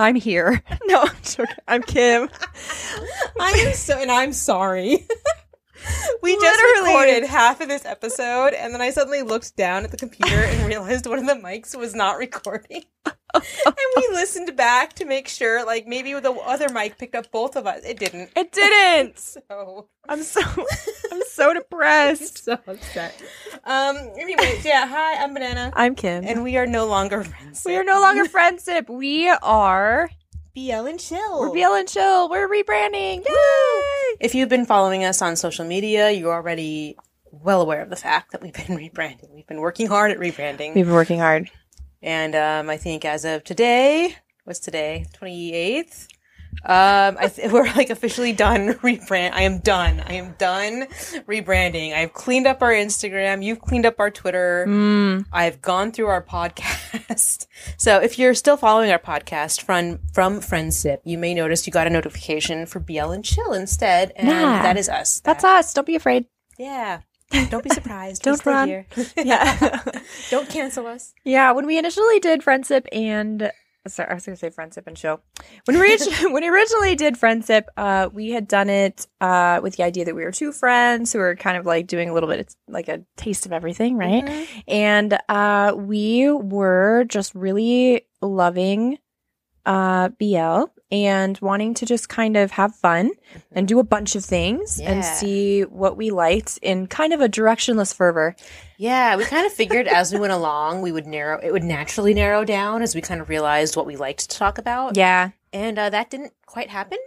I'm and I'm here. No, I'm joking. I'm Kim. I am so, and I'm sorry. we just recorded half of this episode, and then I suddenly looked down at the computer and realized one of the mics was not recording. and we listened back to make sure, like maybe the other mic picked up both of us. It didn't. It didn't. So I'm so I'm so depressed. so upset. Um. Anyway, yeah. Hi, I'm Banana, I'm Kim. and we are no longer friends. we are no longer friendship. We are BL and Chill. we're BL and Chill. We're rebranding. Yay! If you've been following us on social media, you're already well aware of the fact that we've been rebranding. We've been working hard at rebranding. We've been working hard. And um, I think as of today, what's today? 28th? Um, I we're like officially done rebrand. I am done. I am done rebranding. I've cleaned up our Instagram. You've cleaned up our Twitter. Mm. I've gone through our podcast. so if you're still following our podcast from from Friendsip, you may notice you got a notification for BL and Chill instead, and Yeah. that is us. That's That- us. Don't be afraid. Yeah. Don't be surprised. Don't stay run. here. Yeah. Don't cancel us. Yeah, when we initially did Friendsip and sorry, I was gonna say Friendsip and Show. When we when we originally did Friendsip, uh, we had done it uh, with the idea that we were two friends who were kind of like doing a little bit, it's like a taste of everything, right? Mm-hmm. And uh, we were just really loving uh, BL and wanting to just kind of have fun and do a bunch of things and see what we liked in kind of a directionless fervor. Yeah, we kind of figured as we went along, we would narrow. It would naturally narrow down as we kind of realized what we liked to talk about. Yeah. and uh, that didn't quite happen.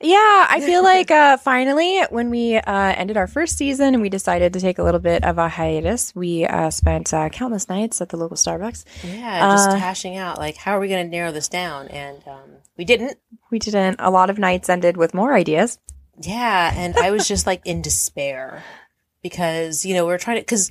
Yeah, I feel like uh, finally, when we uh, ended our first season and we decided to take a little bit of a hiatus, we uh, spent uh, countless nights at the local Starbucks. Yeah, just Uh, hashing out like how are we going to narrow this down, and um, we didn't. We didn't. A lot of nights ended with more ideas. Yeah, and I was just like in despair because you know we're trying to because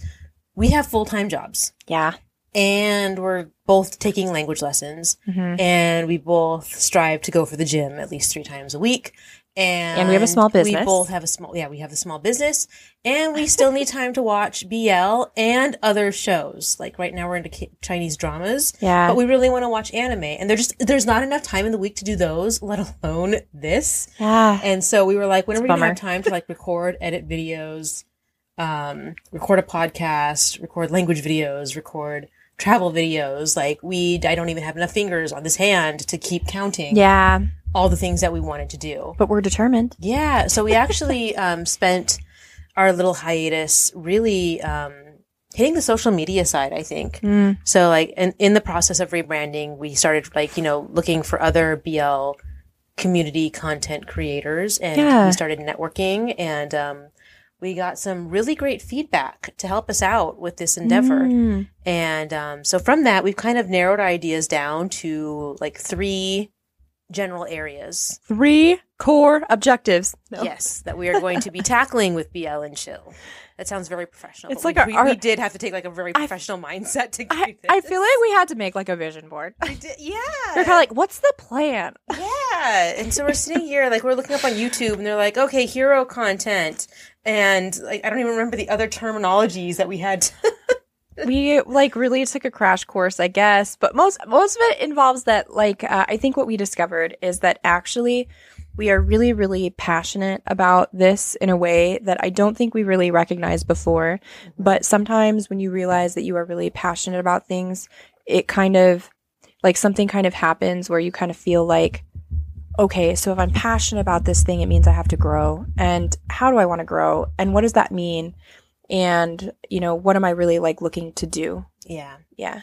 we have full time jobs Yeah. And we're both taking language lessons Mhm. and we both strive to go for the gym at least three times a week. And, And we have a small business. We both have a small, yeah, we have a small business, and we still need time to watch BL and other shows. Like right now, we're into Chinese dramas, Yeah. but we really want to watch anime, and there's just there's not enough time in the week to do those, let alone this. yeah. And so we were like, when are we gonna have time to like record, edit videos, um, record a podcast, record language videos, record travel videos? Like we, I don't even have enough fingers on this hand to keep counting Yeah. all the things that we wanted to do. But we're determined. Yeah. So we actually um, spent our little hiatus really um, hitting the social media side, I think. Mm. So like in, in the process of rebranding, we started like, you know, looking for other BL community content creators and Yeah. we started networking and um, we got some really great feedback to help us out with this endeavor. Mm. And um, so from that, we've kind of narrowed our ideas down to like three general areas. Three core objectives. No. Yes, that we are going to be tackling with BL and Chill. That sounds very professional. It's like we, our- we, our- we did have to take like a very professional mindset to I, this. I feel like we had to make like a vision board. We did- yeah. They're kind of like, what's the plan? yeah. And so we're sitting here, like we're looking up on YouTube, and they're like, okay, hero content, and like I don't even remember the other terminologies that we had. We like really took a crash course, I guess, but most most of it involves that like uh, I think what we discovered is that actually we are really really passionate about this in a way that I don't think we really recognized before. But sometimes when you realize that you are really passionate about things, it kind of like something kind of happens where you kind of feel like okay, so if I'm passionate about this thing, it means I have to grow. And how do I want to grow? And what does that mean? And, you know, what am I really like looking to do? yeah. Yeah.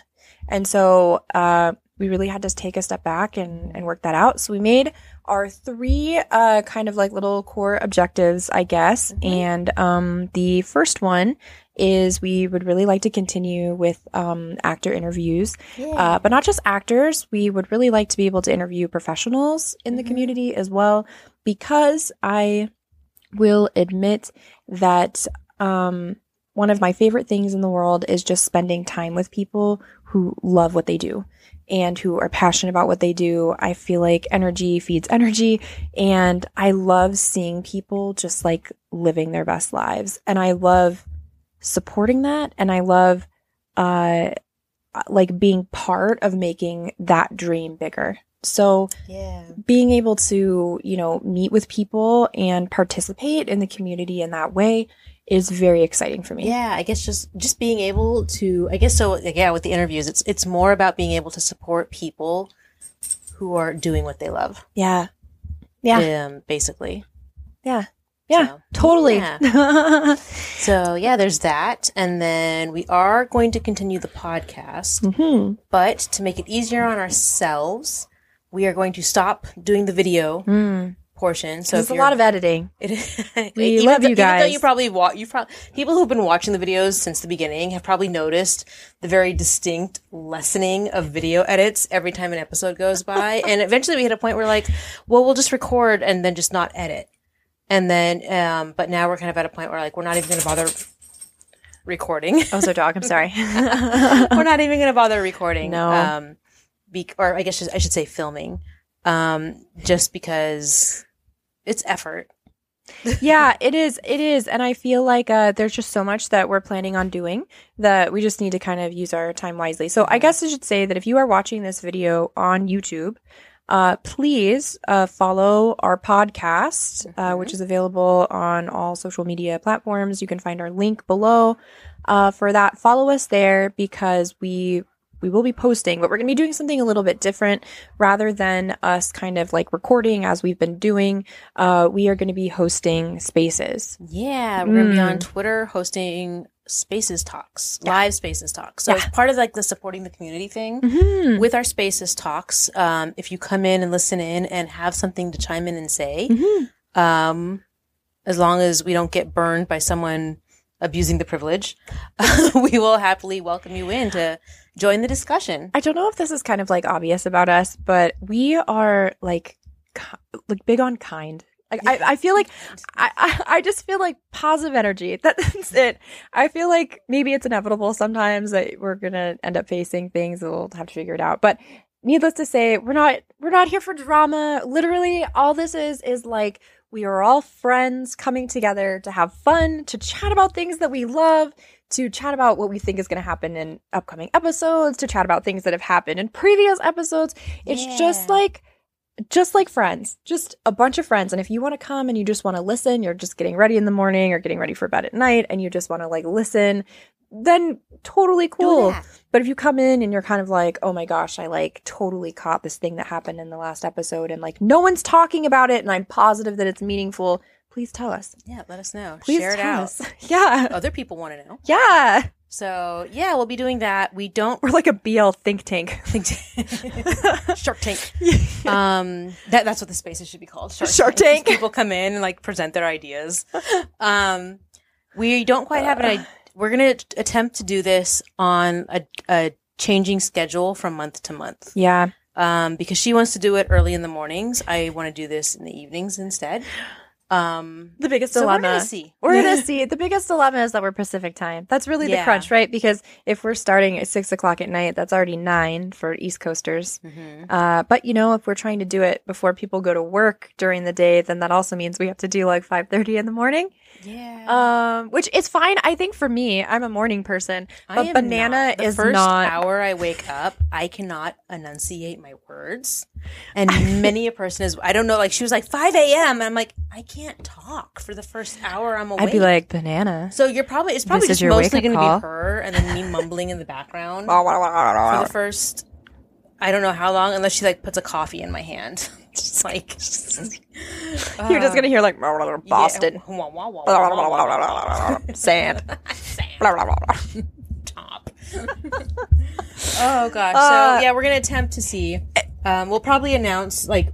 And so uh, we really had to take a step back and, and work that out. So we made our three uh, kind of like little core objectives, I guess. And um, the first one is we would really like to continue with um, actor interviews, uh, but not just actors. We would really like to be able to interview professionals in the Mhm. community as well, because I will admit that um, one of my favorite things in the world is just spending time with people who love what they do and who are passionate about what they do. I feel like energy feeds energy and I love seeing people just like living their best lives and I love supporting that and I love uh uh, like being part of making that dream bigger. So Yeah. being able to, you know, meet with people and participate in the community in that way is very exciting for me. Yeah, I guess just just being able to I guess so yeah, with the interviews it's it's more about being able to support people who are doing what they love. Yeah. Yeah. Um basically. Yeah. Yeah. So, Totally. yeah. So, yeah, there's that and then we are going to continue the podcast, hmm but to make it easier on ourselves, we are going to stop doing the video Mm. Portion. So if a lot of editing. It. We even love though, you Even though you probably wa- you probably people who've been watching the videos since the beginning have probably noticed the very distinct lessening of video edits every time an episode goes by, and eventually we hit a point where like, well, we'll just record and then just not edit, and then um, but now we're kind of at a point where like we're not even going to bother recording. Oh, so dog. I'm sorry. we're not even going to bother recording. No. Um, be- or I guess I should say filming, um, just because it's effort. yeah, it is. It is. And I feel like uh, there's just so much that we're planning on doing that we just need to kind of use our time wisely. So I guess I should say that if you are watching this video on YouTube, uh, please uh, follow our podcast, uh, which is available on all social media platforms. You can find our link below uh, for that. Follow us there because we we will be posting, but we're going to be doing something a little bit different rather than us kind of like recording as we've been doing. Uh, we are going to be hosting spaces. Yeah, we're gonna be on Mm. Twitter hosting Spaces Talks, live Spaces Talks. So it's part of like the supporting the community thing Mm-hmm. with our Spaces Talks. Um, if you come in and listen in and have something to chime in and say, Mm-hmm. um, as long as we don't get burned by someone abusing the privilege, we will happily welcome you in to join the discussion. I don't know if this is kind of like obvious about us, but we are like like big on kind. Like I, I feel like I, I, I just feel like positive energy. That's it. I feel like maybe it's inevitable sometimes that we're gonna end up facing things. That we'll have to figure it out. But needless to say, we're not we're not here for drama. Literally, all this is is like we are all friends coming together to have fun, to chat about things that we love, to chat about what we think is going to happen in upcoming episodes, to chat about things that have happened in previous episodes. It's just like just like friends, just a bunch of friends. And if you want to come and you just want to listen, you're just getting ready in the morning or getting ready for bed at night and you just want to like listen, then totally cool. But if you come in and you're kind of like, oh my gosh, I like totally caught this thing that happened in the last episode and like no one's talking about it and I'm positive that it's meaningful, please tell us. Yeah, let us know. Please Share it out. us. Yeah. Other people want to know. Yeah. So yeah, we'll be doing that. We don't We're like a BL think tank. think tank. Shark Tank. Um, that that's what the spaces should be called. Shark, Shark Tank. People come in and like present their ideas. Um, we don't quite have an. idea. We're gonna attempt to do this on a, a changing schedule from month to month. Yeah. Um, because she wants to do it early in the mornings. I want to do this in the evenings instead. Um, The biggest so we're dilemma. gonna see. We're gonna see. The biggest dilemma is that we're Pacific time. That's really the crunch, right? Because if we're starting at six o'clock at night, that's already nine for East Coasters. Mhm. Uh, but you know, if we're trying to do it before people go to work during the day, then that also means we have to do like five thirty in the morning. Yeah. Um, which is fine. I think for me, I'm a morning person, I but am banana not. The is first not. hour I wake up, I cannot enunciate my words, and many a person is. I don't know. Like she was like five a.m. and I'm like, I can't talk for the first hour. I'm awake. I'd be like banana. so you're probably it's probably just mostly going to be her and then me mumbling in the background for the first. I don't know how long, unless she like puts a coffee in my hand. Just like You're just gonna hear like Boston sand. top. oh gosh. Uh, so yeah, we're gonna attempt to see. Um, we'll probably announce like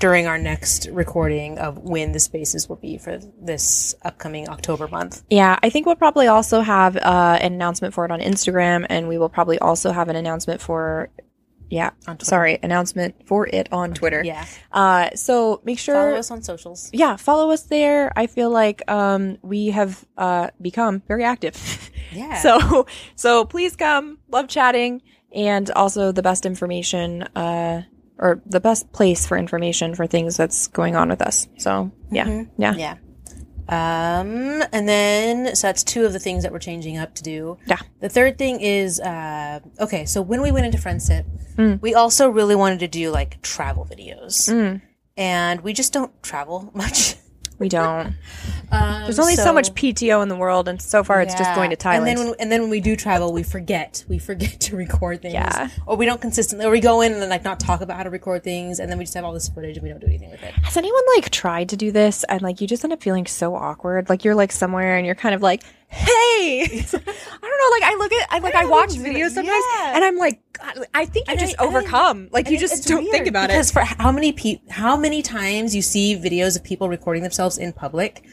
during our next recording of when the spaces will be for this upcoming October month. Yeah, I think we'll probably also have uh, an announcement for it on Instagram, and we will probably also have an announcement for, yeah, sorry, announcement for it on Twitter. Yeah. Uh, so make sure, Follow us on socials. yeah, follow us there. I feel like um, we have uh, become very active. Yeah. so so please come. Love chatting, and also the best information, uh, or the best place for information for things that's going on with us. So yeah, yeah. yeah. Um, and then so that's two of the things that we're changing up to do. Yeah. The third thing is uh, okay. So when we went into Friendsip, Mm. we also really wanted to do like travel videos, Mm. and we just don't travel much. We don't. Um, There's only so, much PTO in the world, and so far it's just going to Thailand. And then when and then when we do travel, we forget. We forget to record things. Yeah. Or we don't consistently or we go in and like not talk about how to record things and then we just have all this footage and we don't do anything with it. Has anyone like tried to do this and like you just end up feeling so awkward? Like you're like somewhere and you're kind of like, hey, I don't know. Like I look at, I like I, don't watch videos sometimes yeah. and I'm like, God, I think you And just I- and I- overcome. like you just don't think about because it. Because for how many pe- how many times you see videos of people recording themselves in public,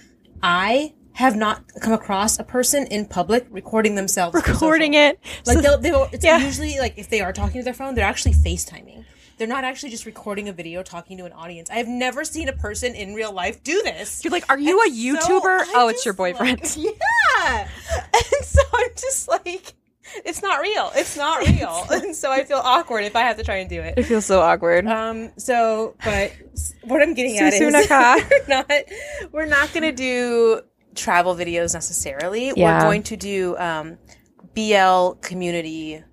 I have not come across a person in public recording themselves Recording it. Like So- they'll, they'll it's Yeah. usually like if they are talking to their phone, they're actually FaceTiming. They're not actually just recording a video talking to an audience. I have never seen a person in real life do this. you're like, are you a And so YouTuber? I'm oh, it's your boyfriend. like- yeah. And so I'm just like, it's not real. It's not real. and so I feel awkward if I have to try and do it. it feels so awkward. Um. So, but what I'm getting at is we're not we're not going to do travel videos necessarily. Yeah. We're going to do um, BL community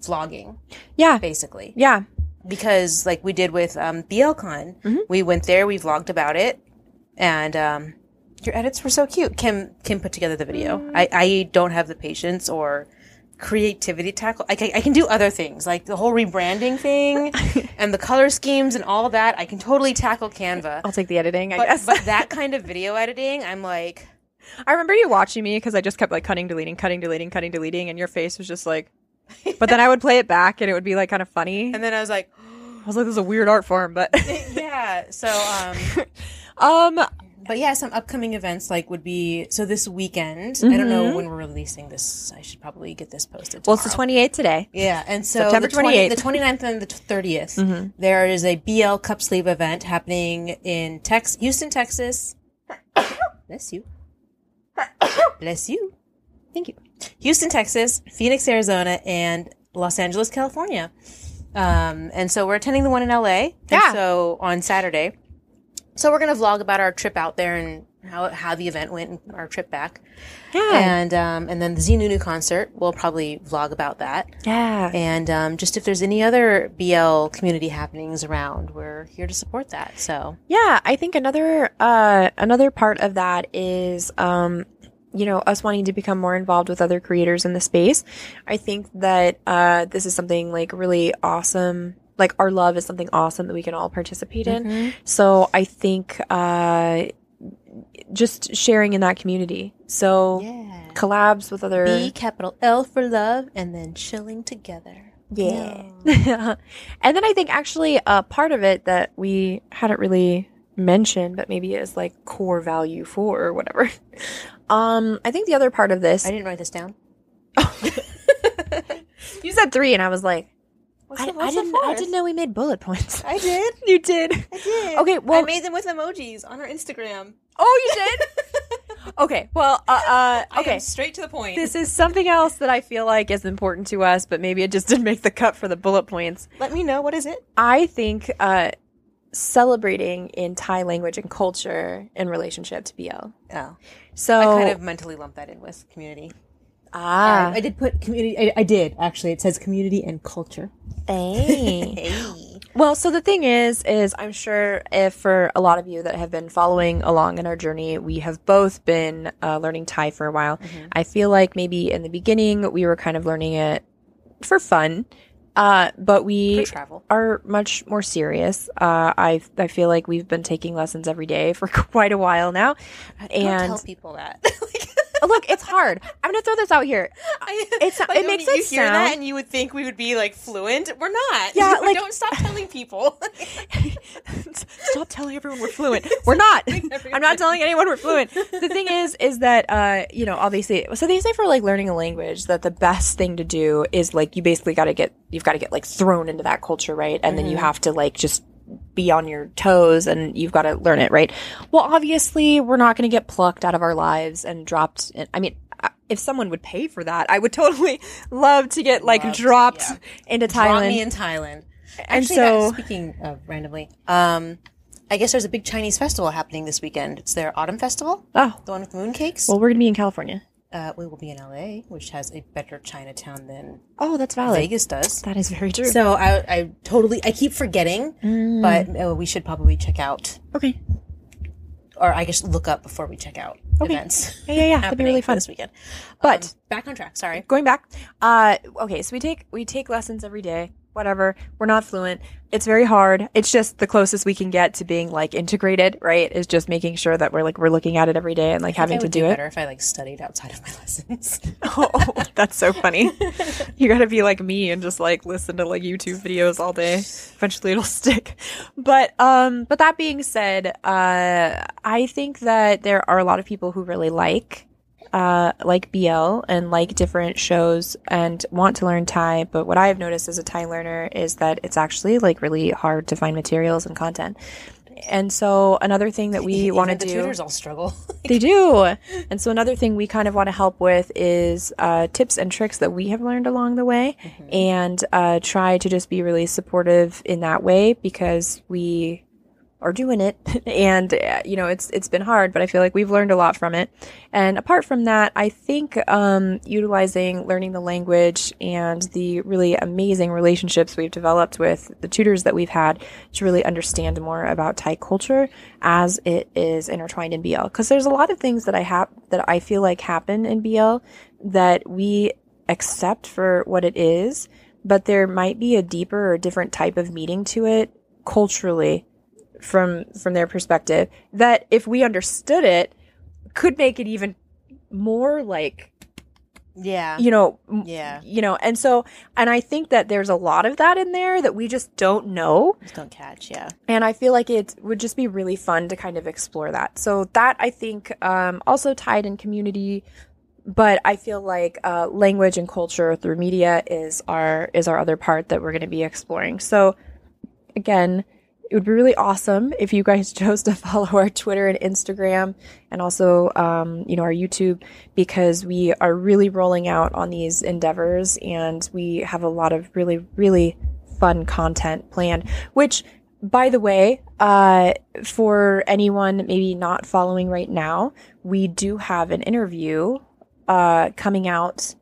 vlogging, yeah. basically, Yeah. Because like we did with um, BLCon, Mm-hmm. we went there, we vlogged about it, and um, your edits were so cute. Kim Kim put together the video. Mm. I I don't have the patience or creativity to tackle. I, can- I can do other things like the whole rebranding thing and the color schemes and all that. I can totally tackle Canva. I'll take the editing, I But, guess. but that kind of video editing, I'm like, I remember you watching me because I just kept like cutting, deleting, cutting, deleting, cutting, deleting, and your face was just like. But then I would play it back and it would be like kind of funny. and then I was like, I was like, this is a weird art form, but yeah. So, um, um, but yeah, some upcoming events like would be so this weekend. I don't know when we're releasing this. I should probably get this posted. Mm-hmm. well, it's the 28th today. Yeah, and so September 28th, the 20 28th. the 29th and the 30th, Mm-hmm. there is a BL Cup Sleeve event happening in Tex, Houston, Texas. Bless you. Bless you. Thank you. Houston, Texas, Phoenix, Arizona, and Los Angeles, California. Um, and so we're attending the one in LA. Yeah. so on Saturday. So we're going to vlog about our trip out there and how, how the event went and our trip back. Yeah. And, um, and then the ZeeNuNew concert, we'll probably vlog about that. Yeah. And um, just if there's any other BL community happenings around, we're here to support that. So Yeah, I think another uh another part of that is um you know us wanting to become more involved with other creators in the space. I think that uh this is something like really awesome. Like our love is something awesome that we can all participate in. So I think uh just sharing in that community. So yeah, collabs with other B capital L for love, and then chilling together. Yeah. and then I think actually a part of it that we hadn't really mentioned, but maybe is like core value for or whatever. Um, I think the other part of this, I didn't write this down. you said three, and I was like, What's I, I didn't, I didn't know we made bullet points. I did. you did. I did. Okay, well- I made them with emojis on our Instagram. Oh, you did. okay, well, uh, uh, okay. straight to the point. This is something else that I feel like is important to us, but maybe it just didn't make the cut for the bullet points. Let me know what is it. I think uh, celebrating in Thai language and culture in relationship to BL. Oh, So I kind of mentally lumped that in with community. ah, I did put community. I, I did actually. It says community and culture. hey. Hey. well, so the thing is, is I'm sure if for a lot of you that have been following along in our journey, we have both been uh, learning Thai for a while. I feel like maybe in the beginning we were kind of learning it for fun, uh, but we travel. are much more serious. Uh, I I feel like we've been taking lessons every day for quite a while now. Don't And tell people that. Look, it's hard. I'm gonna throw this out here. It's- like, it makes you it hear sound- that and you would think we would be like fluent. We're not. Yeah, like- don't stop telling people. Stop telling everyone we're fluent. We're not. I'm not telling anyone we're fluent. The thing is, is that uh, you know, obviously, so they say for like learning a language that the best thing to do is like you basically got to get you've got to get like thrown into that culture, right? And then you have to like just be on your toes and you've got to learn it, right? Well, obviously, we're not going to get plucked out of our lives and dropped. In, I mean. If someone would pay for that, I would totally love to get like Love to, dropped yeah. into Drop Thailand. me in Thailand. And Actually, so- that, speaking of randomly, um, I guess there's a big Chinese festival happening this weekend. It's their autumn festival, Oh, the one with moon cakes. well, we're gonna be in California. Uh, we will be in LA, which has a better Chinatown than Oh, that's valid. Vegas does. That is very true. So I, I totally, I keep forgetting, Mm. but uh, we should probably check out, okay. or I guess look up before we check out Okay. events. Yeah, yeah, yeah. That'd be really fun. this weekend. But- Um, back on track. Sorry. Going back. Uh, okay, so we take we take lessons every day. Whatever. We're not fluent. It's very hard. It's just the closest we can get to being like integrated, right? Is just making sure that we're like we're looking at it every day and like having to do it. better if I like studied outside of my lessons. oh, that's so funny. you gotta be like me and just like listen to like YouTube videos all day. Eventually it'll stick. But um but that being said, uh I think that there are a lot of people who really like uh like BL and like different shows and want to learn Thai, but what I've noticed as a Thai learner is that it's actually like really hard to find materials and content. And so another thing that we want to the do tutors all struggle. they do. And so another thing we kind of want to help with is uh, tips and tricks that we have learned along the way and uh, try to just be really supportive in that way because we are doing it. And uh, you know it's it's been hard but i feel like we've learned a lot from it. And apart from that i think um, utilizing learning the language and the really amazing relationships we've developed with the tutors that we've had to really understand more about thai culture as it is intertwined in bl because there's a lot of things that i have that i feel like happen in bl that we accept for what it is but there might be a deeper or different type of meaning to it culturally from from their perspective that if we understood it could make it even more like yeah. you know Yeah. you know and so and i think that there's a lot of that in there that we just don't know Just don't catch. Yeah. and i feel like it would just be really fun to kind of explore that so that i think um, also tied in community but i feel like uh, language and culture through media is our is our other part that we're going to be exploring so again it would be really awesome if you guys chose to follow our Twitter and Instagram and also, um, you know, our YouTube because we are really rolling out on these endeavors and we have a lot of really, really fun content planned, which by the way, uh, for anyone maybe not following right now, we do have an interview, uh, coming out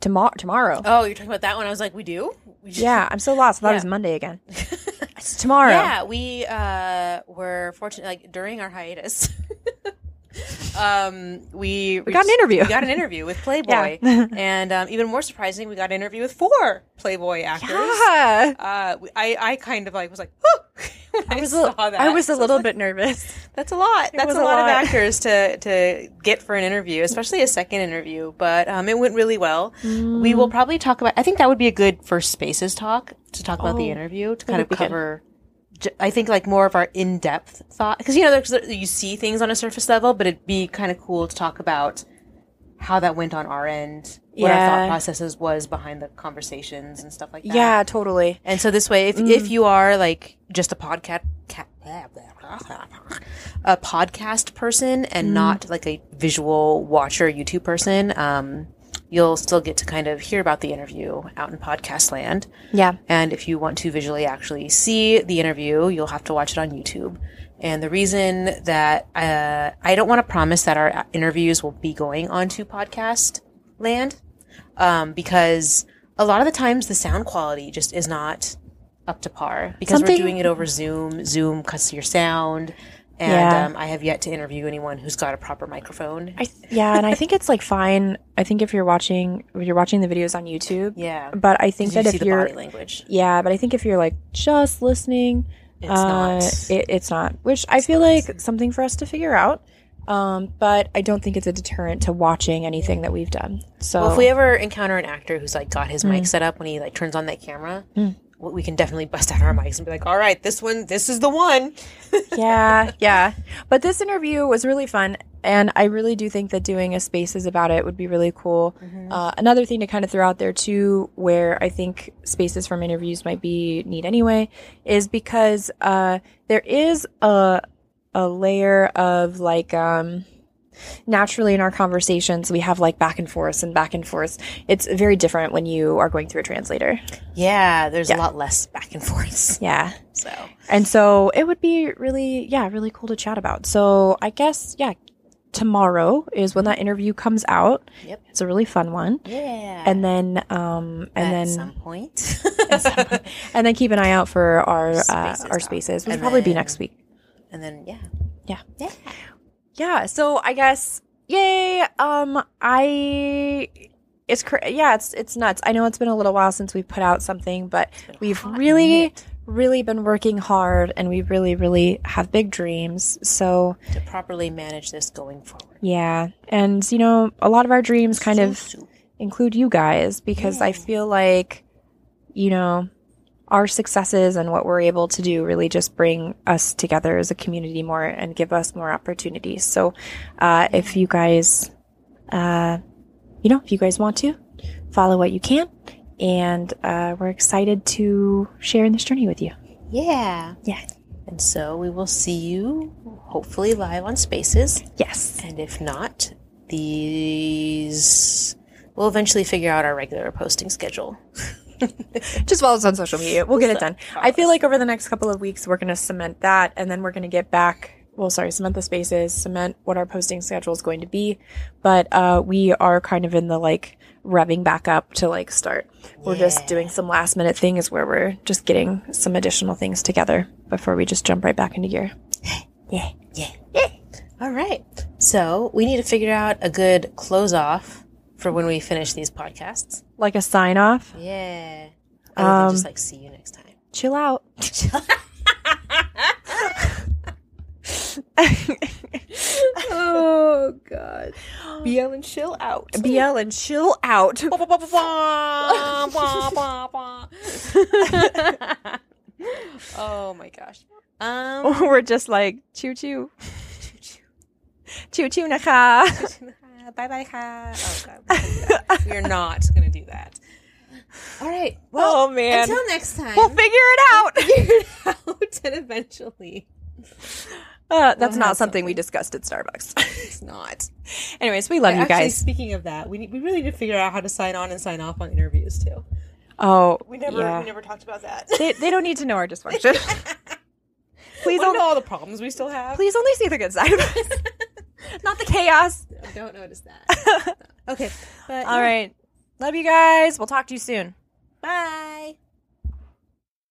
tomorrow, tomorrow. Oh, you're talking about that one? I was like, we do. We Yeah, I'm so lost. I thought it was Monday again. Tomorrow. Yeah, we uh, were fortunate. Like during our hiatus, um, we We got an interview. We got an interview with Playboy, Yeah. and um, even more surprising, we got an interview with four Playboy actors. Yeah. Uh, I I kind of like was like, when I, I was, saw a, that. I was a So little like, bit nervous. That's a lot. That's a a lot, of actors to to get for an interview, especially a second interview. But um, it went really well. We will probably talk about. I think that would be a good first Spaces talk to talk about the Oh, interview to kind of good. cover. I think like more of our in depth thought because you know there's, you see things on a surface level, but it'd be kind of cool to talk about how that went on our end, what our thought processes was behind the conversations and stuff like that. Yeah, totally. And so this way, if if you are like just a podcast a podcast person and not like a visual watcher YouTube person, um, you'll still get to kind of hear about the interview out in podcast land. Yeah. And if you want to visually actually see the interview, you'll have to watch it on YouTube. And the reason that uh, I don't want to promise that our interviews will be going onto podcast land, um, because a lot of the times the sound quality just is not up to par because Something- we're doing it over Zoom. Zoom cuts your sound, and Yeah. um, I have yet to interview anyone who's got a proper microphone. I th- yeah, and I think it's like fine. I think if you're watching if you're watching the videos on YouTube, yeah, but I think that see if the you're body language. yeah, but I think if you're like just listening, It's uh, not. It, it's not. Which I feel like something for us to figure out. Um, but I don't think it's a deterrent to watching anything that we've done. So Well, if we ever encounter an actor who's like got his Mm. mic set up when he like turns on that camera, w- we can definitely bust out our mics and be like, "All right, this one, this is the one." yeah, yeah. But this interview was really fun, and I really do think that doing a spaces about it would be really cool. Uh, another thing to kind of throw out there too, where I think spaces from interviews might be neat anyway, is because uh, there is a a layer of like um naturally in our conversations we have like back and forth and back and forth it's very different when you are going through a translator Yeah, there's Yeah. a lot less back and forth. yeah So And so it would be really, yeah, really cool to chat about. So I guess, yeah, tomorrow is when that interview comes out. Yep. It's a really fun one. Yeah. And then, um, and At then, some point. and then keep an eye out for our, uh, our spaces, which will probably be next week. And then yeah. Yeah. Yeah. Yeah. So I guess, yay. Um, I, it's, cra- yeah, it's, it's nuts. I know it's been a little while since we put out something, but we've really, minute. really been working hard and we really, really have big dreams. So To properly manage this going forward. yeah. And, you know, a lot of our dreams kind So of include you guys because I feel like, you know, our successes and what we're able to do really just bring us together as a community more and give us more opportunities. So, uh, if you guys, uh, you know, if you guys want to follow what you can, and uh, we're excited to share in this journey with you. Yeah. Yeah. And so we will see you hopefully live on Spaces. Yes. And if not, these we'll eventually figure out our regular posting schedule. Just follow us on social media. We'll get it done. I feel like over the next couple of weeks, we're going to cement that, and then we're going to get back. Well, sorry, cement the spaces, cement what our posting schedule is going to be. But uh, we are kind of in the like revving back up to like start. We're just doing some last minute things where we're just getting some additional things together before we just jump right back into gear. yeah, Yeah. Yeah. All right. So we need to figure out a good close off for when we finish these podcasts. Like a sign off. Yeah. Than Um, just like see you next time. Chill out. oh God. BL and chill out. BL and chill out. oh my gosh. Um We're just like choo choo. Choo choo choo naka. Bye bye ka. Oh god. We are not gonna do that. All right. Well, oh man. until next time. we'll figure it out. figure it out and eventually. Uh, that's We'll not have something we discussed at Starbucks. It's not. Anyways, we love you Actually, guys. speaking of that, we need, we really need to figure out how to sign on and sign off on interviews too. Oh, We never yeah. we never talked about that. they, they don't need to know our dysfunction. please don't know all the problems we still have. Please only see the good side. not the chaos. I don't notice that. okay. But All right. Love you guys. We'll talk to you soon. Bye.